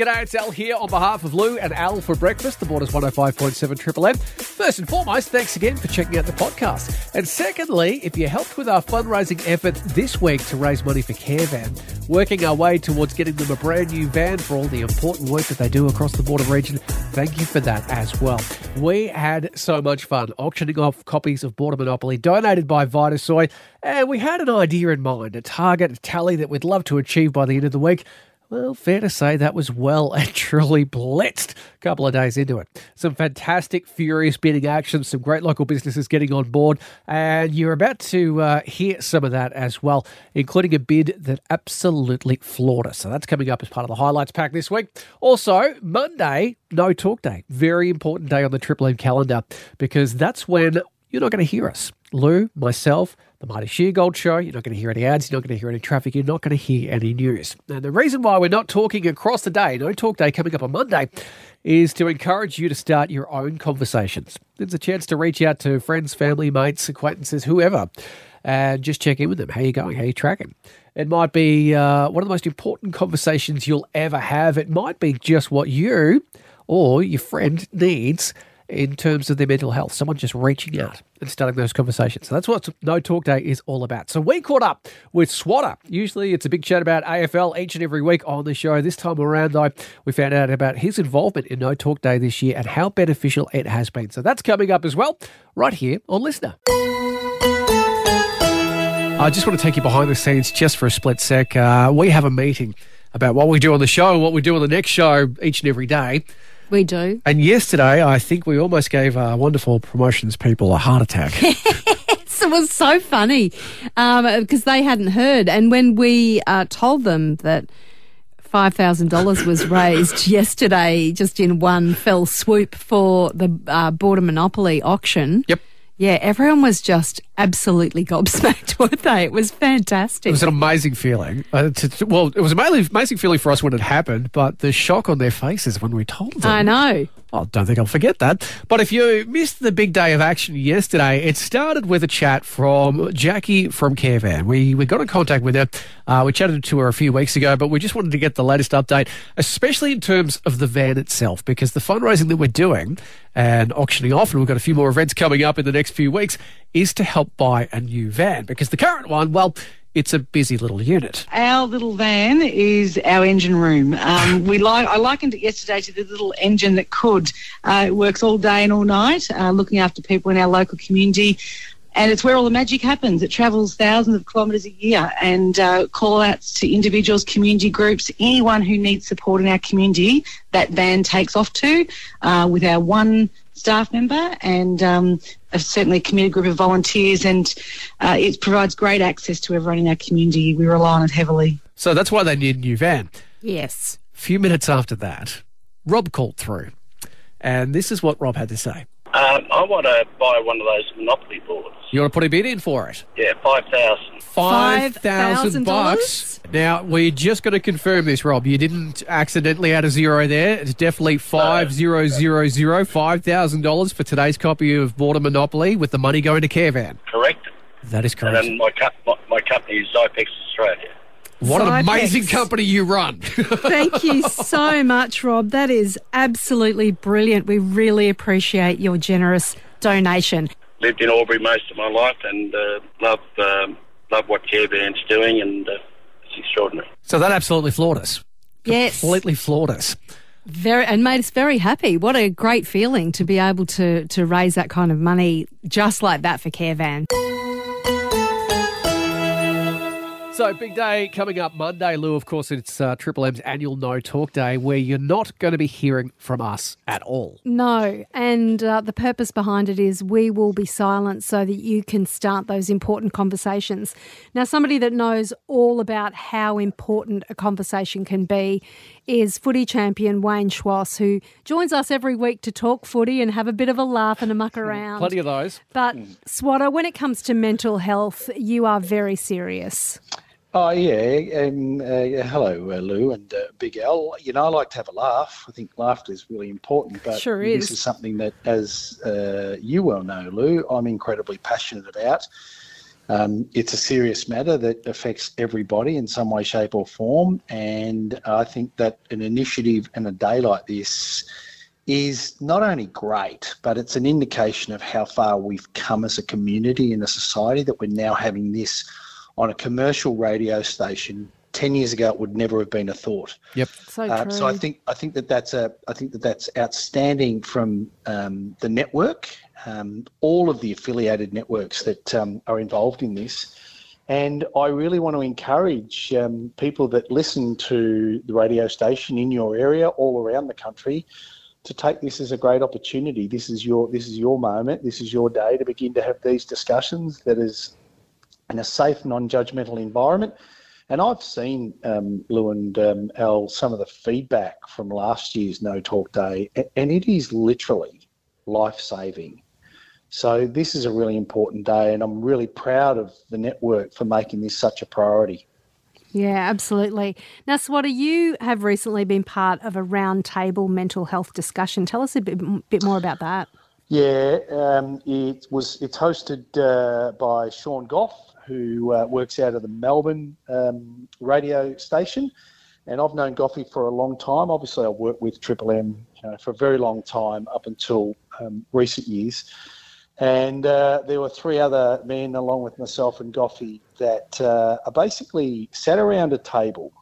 G'day, it's Al here on behalf of Lou and Al for breakfast, the Borders 105.7 Triple M. First and foremost, thanks again for checking out the podcast. And secondly, if you helped with our fundraising effort this week to raise money for Carevan, working our way towards getting them a brand new van for all the important work that they do across the border region, thank you for that as well. We had so much fun auctioning off copies of Border Monopoly donated by Vitasoy, and we had an idea in mind, a target, a tally that we'd love to achieve by the end of the week. Well, fair to say that was well and truly blitzed a couple of days into it. Some fantastic, furious bidding action, some great local businesses getting on board, and you're about to uh, hear some of that as well, including a bid that absolutely floored us. So that's coming up as part of the highlights pack this week. Also, Monday, no talk day. Very important day on the Triple M calendar because that's when you're not going to hear us. Lou, myself, the Marty Sheargold Show. You're not going to hear any ads. You're not going to hear any traffic. You're not going to hear any news. And the reason why we're not talking across the day, no talk day coming up on Monday, is to encourage you to start your own conversations. It's a chance to reach out to friends, family, mates, acquaintances, whoever, and just check in with them. How you going? How you tracking? It might be uh, one of the most important conversations you'll ever have. It might be just what you or your friend needs in terms of their mental health. Someone just reaching out and starting those conversations. So that's what No Talk Day is all about. So we caught up with Swatter. Usually it's a big chat about AFL each and every week on the show. This time around, though, we found out about his involvement in No Talk Day this year and how beneficial it has been. So that's coming up as well, right here on Listener. I just want to take you behind the scenes just for a split sec. Uh, we have a meeting about what we do on the show, what we do on the next show each and every day. We do. And yesterday, I think we almost gave our wonderful promotions people a heart attack. it was so funny because um, they hadn't heard. And when we uh, told them that $5,000 was raised yesterday just in one fell swoop for the uh, Border Monopoly auction. Yep. Yeah, everyone was just absolutely gobsmacked, weren't they? It was fantastic. It was an amazing feeling. Uh, to, to, well, it was an amazing, amazing feeling for us when it happened, but the shock on their faces when we told them. I know. I don't think I'll forget that. But if you missed the big day of action yesterday, it started with a chat from Jackie from Carevan. We we got in contact with her. Uh, we chatted to her a few weeks ago, but we just wanted to get the latest update, especially in terms of the van itself, because the fundraising that we're doing and auctioning off, and we've got a few more events coming up in the next few weeks, is to help buy a new van because the current one, well, it's a busy little unit. Our little van is our engine room. Um, we I likened it yesterday to the little engine that could. Uh, it works all day and all night, uh, looking after people in our local community. And it's where all the magic happens. It travels thousands of kilometres a year and uh, call outs to individuals, community groups, anyone who needs support in our community, that van takes off to uh, with our one staff member and um, a, certainly a committed group of volunteers, and uh, it provides great access to everyone in our community. We rely on it heavily. So that's why they need a new van. Yes. A few minutes after that, Rob called through, and this is what Rob had to say. Um, I want to buy one of those Monopoly boards. You want to put a bid in for it? Yeah, five thousand. Five thousand $5,000? bucks. Now we're just going to confirm this, Rob. You didn't accidentally add a zero there. It's definitely five zero zero zero five thousand dollars for today's copy of Border Monopoly, with the money going to Carevan. Correct. That is And correct. then my, co- my, my company is Xypex Australia. What an amazing company you run! Thank you so much, Rob. That is absolutely brilliant. We really appreciate your generous donation. Lived in Albury most of my life and uh, love um, love what Carevan's doing, and uh, it's extraordinary. so that absolutely floored us. Yes. Completely floored us. Very and made us very happy. What a great feeling to be able to to raise that kind of money just like that for Carevan. So, big day coming up Monday, Lou. Of course, it's uh, Triple M's annual No Talk Day where you're not going to be hearing from us at all. No, and uh, the purpose behind it is we will be silent so that you can start those important conversations. Now, somebody that knows all about how important a conversation can be is footy champion Wayne Schwass, who joins us every week to talk footy and have a bit of a laugh and a muck around. Plenty of those. But, Swatter, when it comes to mental health, you are very serious. Oh yeah, um, uh, hello, uh, Lou and uh, Big L. You know, I like to have a laugh. I think laughter is really important. But Sure this is. is something that, as uh, you well know, Lou, I'm incredibly passionate about. Um, it's a serious matter that affects everybody in some way, shape, or form. And I think that an initiative and a day like this is not only great, but it's an indication of how far we've come as a community and a society that we're now having this on a commercial radio station. Ten years ago, it would never have been a thought. Yep. So Uh, true. so I think I think that that's a I think that that's outstanding from um, the network, um, all of the affiliated networks that um, are involved in this, and I really want to encourage um, people that listen to the radio station in your area, all around the country, to take this as a great opportunity. This is your this is your moment. This is your day to begin to have these discussions. That is in a safe, non-judgmental environment. And I've seen, um, Lou and um, Al, some of the feedback from last year's No Talk Day, and it is literally life saving. So, this is a really important day, and I'm really proud of the network for making this such a priority. Yeah, absolutely. Now, Swati, you have recently been part of a roundtable mental health discussion. Tell us a bit, bit more about that. Yeah, um, it was. It's hosted uh, by Sean Goff, who uh, works out of the Melbourne um, radio station, and I've known Goffy for a long time. Obviously, I've worked with Triple M you know, for a very long time up until um, recent years. And uh, there were three other men, along with myself and Goffy, that uh, basically sat around a table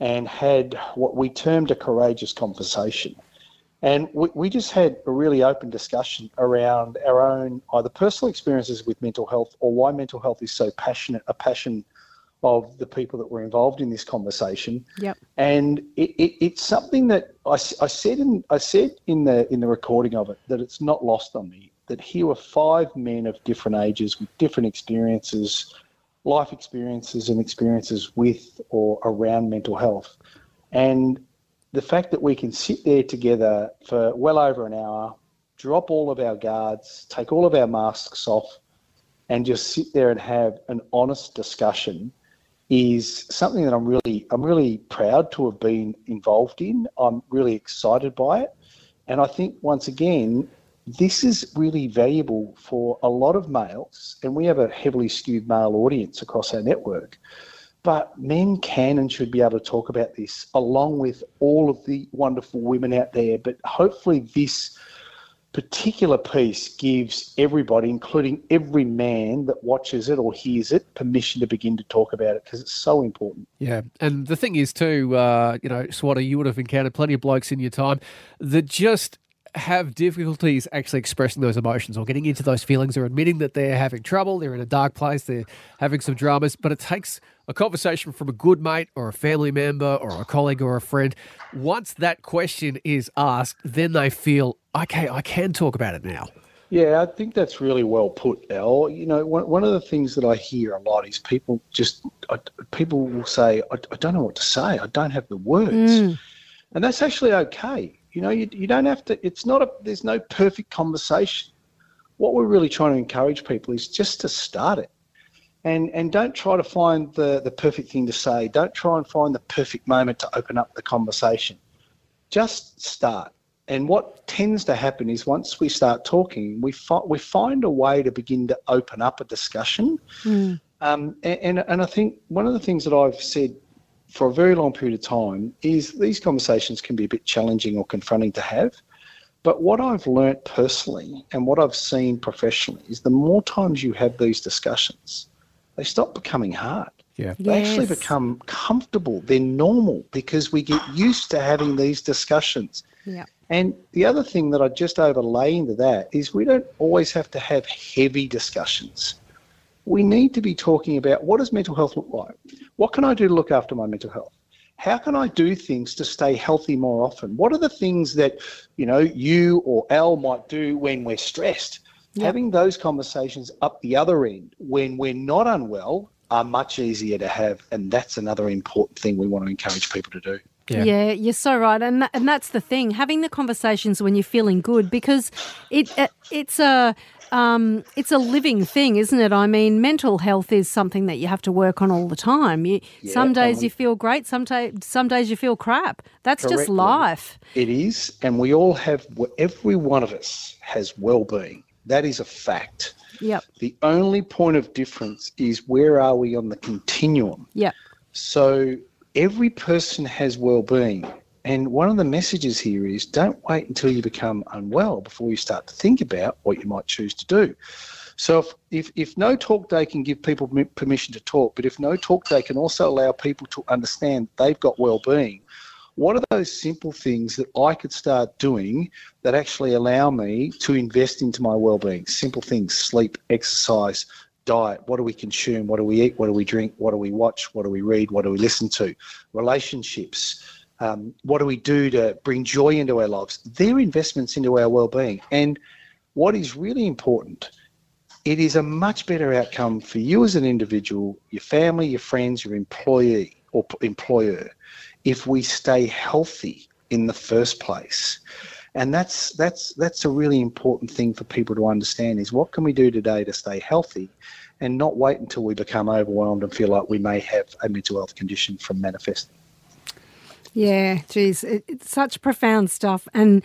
and had what we termed a courageous conversation. And we, we just had a really open discussion around our own either personal experiences with mental health or why mental health is so passionate, a passion of the people that were involved in this conversation. Yep. And it, it, it's something that I, I said in I said in the in the recording of it that it's not lost on me that here were five men of different ages with different experiences, life experiences and experiences with or around mental health. And the fact that we can sit there together for well over an hour, drop all of our guards, take all of our masks off, and just sit there and have an honest discussion is something that I'm really I'm really proud to have been involved in. I'm really excited by it. And I think once again, this is really valuable for a lot of males, and we have a heavily skewed male audience across our network. But men can and should be able to talk about this along with all of the wonderful women out there. But hopefully, this particular piece gives everybody, including every man that watches it or hears it, permission to begin to talk about it because it's so important. Yeah, and the thing is too, uh, you know, Swatter, you would have encountered plenty of blokes in your time that just have difficulties actually expressing those emotions or getting into those feelings or admitting that they're having trouble, they're in a dark place, they're having some dramas, but it takes a conversation from a good mate or a family member or a colleague or a friend. Once that question is asked, then they feel, okay, I can talk about it now. Yeah, I think that's really well put, Al. You know, one, one of the things that I hear a lot is people just, I, people will say, I, I don't know what to say, I don't have the words. Mm. And that's actually okay. You know, you, you don't have to, it's not a, there's no perfect conversation. What we're really trying to encourage people is just to start it. And, and don't try to find the, the perfect thing to say. Don't try and find the perfect moment to open up the conversation. Just start. And what tends to happen is once we start talking, we, fi- we find a way to begin to open up a discussion. Um, and, and, and I think one of the things that I've said for a very long period of time is these conversations can be a bit challenging or confronting to have. But what I've learnt personally and what I've seen professionally is the more times you have these discussions, they stop becoming hard. Yeah. They actually become comfortable. They're normal because we get used to having these discussions. Yeah. And the other thing that I just overlay into that is we don't always have to have heavy discussions. We need to be talking about what does mental health look like? What can I do to look after my mental health? How can I do things to stay healthy more often? What are the things that, you know, you or Al might do when we're stressed? Having those conversations up the other end when we're not unwell are much easier to have. And that's another important thing we want to encourage people to do. Yeah. Yeah, you're so right, and that, and that's the thing. Having the conversations when you're feeling good, because it, it it's a um, it's a living thing, isn't it? I mean, mental health is something that you have to work on all the time. You, some days we- you feel great, some ta- some days you feel crap. That's just life. It is, and we all have. Every one of us has well-being. That is a fact. Yep. The only point of difference is where are we on the continuum? Yep. So every person has well-being. And one of the messages here is don't wait until you become unwell before you start to think about what you might choose to do. So if, if, if no talk day can give people permission to talk, but if no talk day can also allow people to understand they've got well-being, what are those simple things that I could start doing that actually allow me to invest into my well-being? Simple things: sleep, exercise, diet. What do we consume? What do we eat? What do we drink? What do we watch? What do we read? What do we listen to? Relationships. Um, what do we do to bring joy into our lives? They're investments into our well-being. And what is really important, it is a much better outcome for you as an individual, your family, your friends, your employee or employer if we stay healthy in the first place. And that's that's that's a really important thing for people to understand is what can we do today to stay healthy and not wait until we become overwhelmed and feel like we may have a mental health condition from manifesting. Yeah, geez, it, it's such profound stuff, and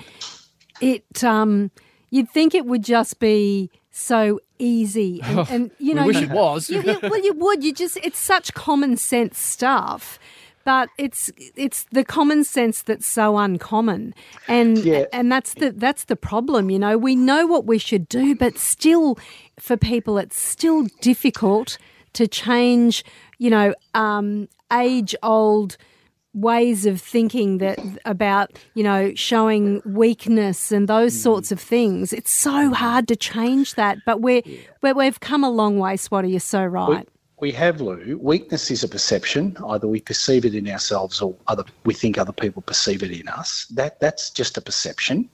it um, you'd think it would just be so easy, and, and you know, we wish you, it was. you, you, well, you would. You just it's such common sense stuff but it's it's the common sense that's so uncommon and Yeah. and that's the that's the problem you know we know what we should do but still for people it's still difficult to change you know um, age old ways of thinking that about you know showing weakness and those Mm. sorts of things it's so hard to change that but we're, we're we've come a long way swatter you're so right We have, Lou. Weakness is a perception. Either we perceive it in ourselves or other we think other people perceive it in us. That that's just a perception.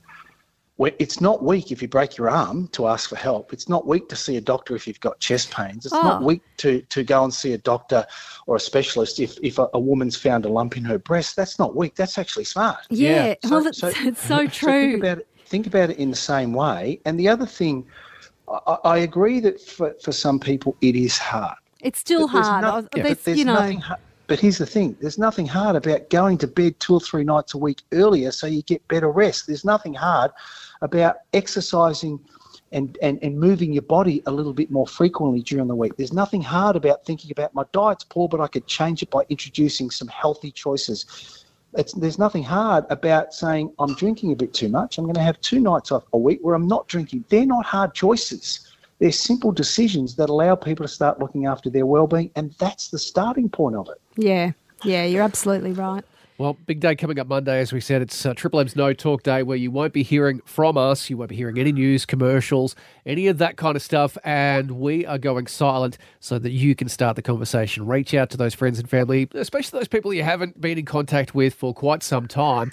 Where it's not weak if you break your arm to ask for help. It's not weak to see a doctor if you've got chest pains. It's not Oh. weak to, to go and see a doctor or a specialist if, if a, a woman's found a lump in her breast. That's not weak. That's actually smart. yeah, Yeah. well So- it's so- so, it's so So true think about it. Think about it in the same way. And the other thing, I, I agree that for, for some people it is hard. It's still But there's hard. no- yeah, there's, but there's you know, nothing. But here's the thing: there's nothing hard about going to bed two or three nights a week earlier so you get better rest. There's nothing hard about exercising and, and, and moving your body a little bit more frequently during the week. There's nothing hard about thinking about my diet's poor, but I could change it by introducing some healthy choices. It's, there's nothing hard about saying I'm drinking a bit too much. I'm going to have two nights off a week where I'm not drinking. They're not hard choices. They're simple decisions that allow people to start looking after their well-being, and that's the starting point of it. yeah, yeah, you're absolutely right. Well, big day coming up Monday, as we said. It's uh, Triple M's No Talk Day, where you won't be hearing from us. You won't be hearing any news, commercials, any of that kind of stuff. And we are going silent so that you can start the conversation. Reach out to those friends and family, especially those people you haven't been in contact with for quite some time.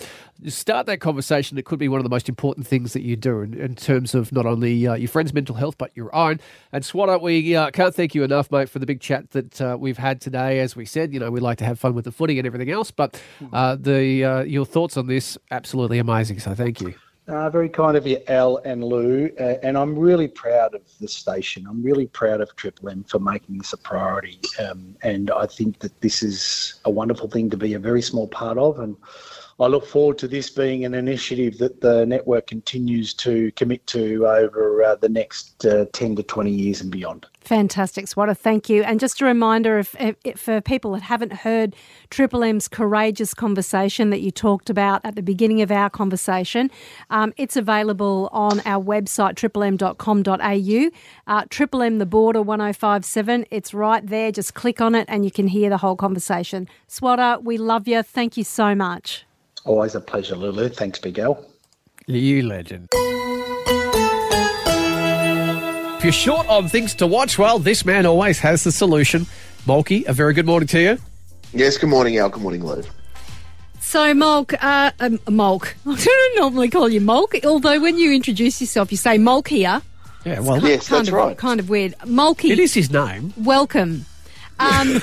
Start that conversation. It could be one of the most important things that you do in, in terms of not only uh, your friends' mental health, but your own. And Swatter, we uh, can't thank you enough, mate, for the big chat that uh, we've had today. As we said, you know, we like to have fun with the footy and everything else, but uh, the uh, your thoughts on this absolutely amazing. So thank you. Uh, very kind of you, Al and Lou, uh, and I'm really proud of the station. I'm really proud of Triple M for making this a priority, um, and I think that this is a wonderful thing to be a very small part of. And I look forward to this being an initiative that the network continues to commit to over uh, the next uh, 10 to 20 years and beyond. Fantastic, Swatter. Thank you. And just a reminder if, if, for people that haven't heard Triple M's courageous conversation that you talked about at the beginning of our conversation, um, it's available on our website, triplem.com.au. Uh, Triple M, the border 1057. It's right there. Just click on it and you can hear the whole conversation. Swatter, we love you. Thank you so much. Always a pleasure, Lulu. Thanks, Big Al. You legend. If you're short on things to watch, well, this man always has the solution. Mulkey, a very good morning to you. Yes, good morning, Al. Good morning, Lou. So, Mulk, uh, um, Mulk, I don't normally call you Mulk, although when you introduce yourself, you say Mulk here. Yeah, well, Yes, kind that's of, right. Kind of weird. Mulkey, it is his name. welcome. Um,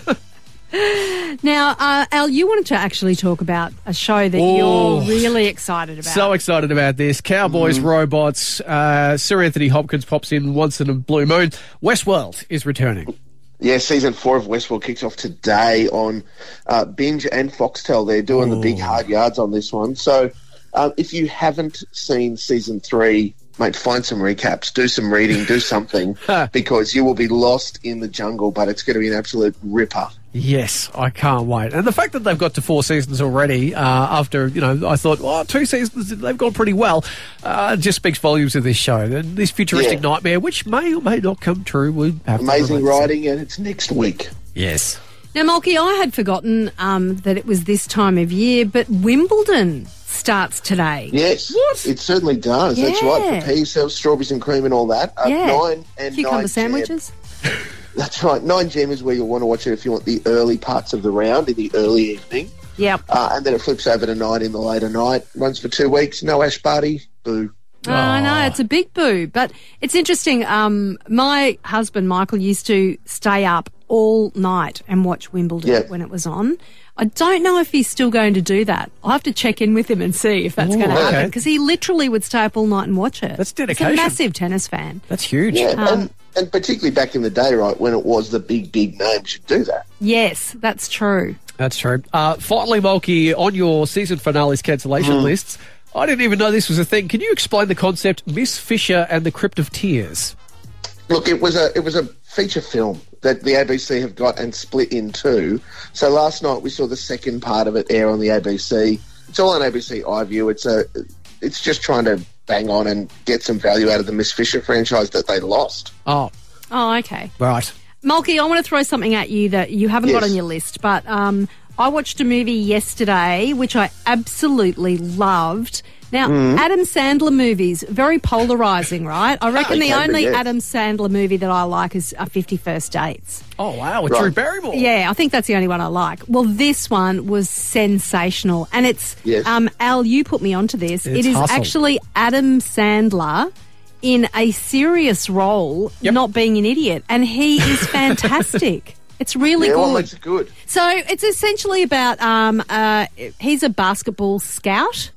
now, uh, Al, you wanted to actually talk about a show that Oh. you're really excited about. So excited about this. Cowboys, robots, uh, Sir Anthony Hopkins pops in once in a blue moon. Westworld is returning. Yeah, season four of Westworld kicks off today on uh, Binge and Foxtel. They're doing the big hard yards on this one. So, um, if you haven't seen season three mate, find some recaps, do some reading, do something, because you will be lost in the jungle. But it's going to be an absolute ripper. Yes, I can't wait. And the fact that they've got to four seasons already, uh, after, you know, I thought, well, two seasons, they've gone pretty well, uh, just speaks volumes of this show. And this futuristic Yeah. nightmare, which may or may not come true, we have Amazing to writing, and it's next week. Yes. Now, Mulkey, I had forgotten um, that it was this time of year, but Wimbledon starts today. Yes, it certainly does. That's right. For yourself, strawberries and cream and all that. Uh, Yeah. Nine and Cucumber nine jam. sandwiches. That's right. Nine Gem is where you'll want to watch it if you want the early parts of the round in the early evening. Yep. Uh, and then it flips over to nine in the later night. Runs for two weeks. No Ash Barty. Boo. Oh, I know it's a big boo, but it's interesting. Um, my husband Michael used to stay up all night and watch Wimbledon Yeah. when it was on. I don't know if he's still going to do that. I'll have to check in with him and see if that's going to okay. happen because he literally would stay up all night and watch it. That's He's dedication. a massive tennis fan. That's huge. Yeah, Um, and, and particularly back in the day, right, when it was the big, big names should do that. Yes, that's true. That's true. Uh, finally, Mulkey, on your season finales cancellation Mm. lists, I didn't even know this was a thing. Can you explain the concept Miss Fisher and the Crypt of Tears? Look, it was a it was a feature film that the ABC have got and split in two. So last night we saw the second part of it air on the ABC. It's all on ABC iView. It's a it's just trying to bang on and get some value out of the Miss Fisher franchise that they lost. Oh, Oh, okay. right. Mulkey, I want to throw something at you that you haven't got on your list, but um, I watched a movie yesterday which I absolutely loved. Now, Mm-hmm. Adam Sandler movies, very polarizing, right? I reckon the can be, only yes. Adam Sandler movie that I like is uh, 50 First Dates. Oh, wow. With Right. Drew Barrymore. Yeah, I think that's the only one I like. Well, this one was sensational. And it's, Yes. um, Al, you put me onto this. It's it is Hustle. actually Adam Sandler in a serious role, Yep. not being an idiot. And he is fantastic. It's really yeah, good. makes it good? So it's essentially about um, uh, he's a basketball scout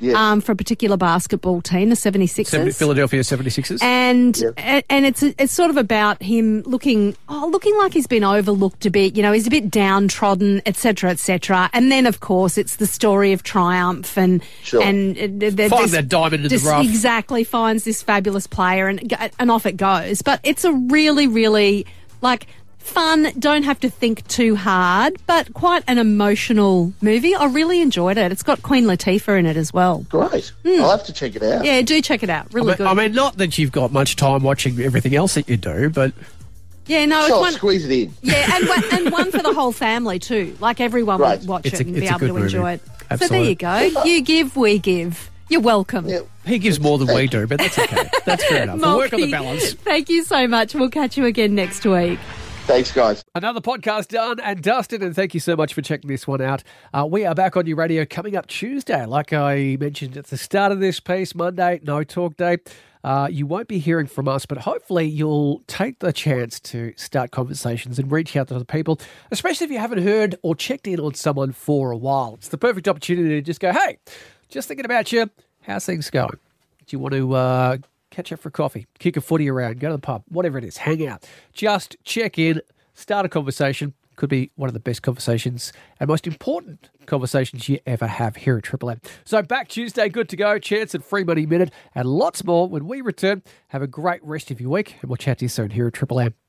Yes. um, for a particular basketball team, the 76ers. Seventy- Philadelphia 76ers. And a- and it's it's sort of about him looking oh looking like he's been overlooked a bit. You know, he's a bit downtrodden, etc., etc. And then of course it's the story of triumph and Sure. and uh, th- th- Find this- that diamond in the rough. Exactly, finds this fabulous player and and off it goes. But it's a really really like. Fun, don't have to think too hard, but quite an emotional movie. I really enjoyed it. It's got Queen Latifah in it as well. Great. Hmm. I'll have to check it out. Yeah, do check it out. I Really mean, good. I mean, not that you've got much time watching everything else that you do, but yeah, no, it's one. squeeze it in. Yeah, and one, and one for the whole family too. Like everyone Right. would watch It's it a- and be able to movie. enjoy it. So there you go. You give, we give. You're welcome. Yeah. he gives more than we do, but that's okay. That's fair enough. We'll work on the balance. Thank you so much. We'll catch you again next week. Thanks, guys. Another podcast done and dusted, and thank you so much for checking this one out. Uh, we are back on your radio coming up Tuesday. Like I mentioned at the start of this piece, Monday, no talk day. Uh, you won't be hearing from us, but hopefully you'll take the chance to start conversations and reach out to other people, especially if you haven't heard or checked in on someone for a while. It's the perfect opportunity to just go, hey, just thinking about you. How's things going? Do you want to uh, catch up for coffee, kick a footy around, go to the pub, whatever it is, hang out. Just check in, start a conversation. Could be one of the best conversations and most important conversations you ever have here at Triple M. So back Tuesday, good to go. Chance at Free Money Minute and lots more when we return. Have a great rest of your week and we'll chat to you soon here at Triple M.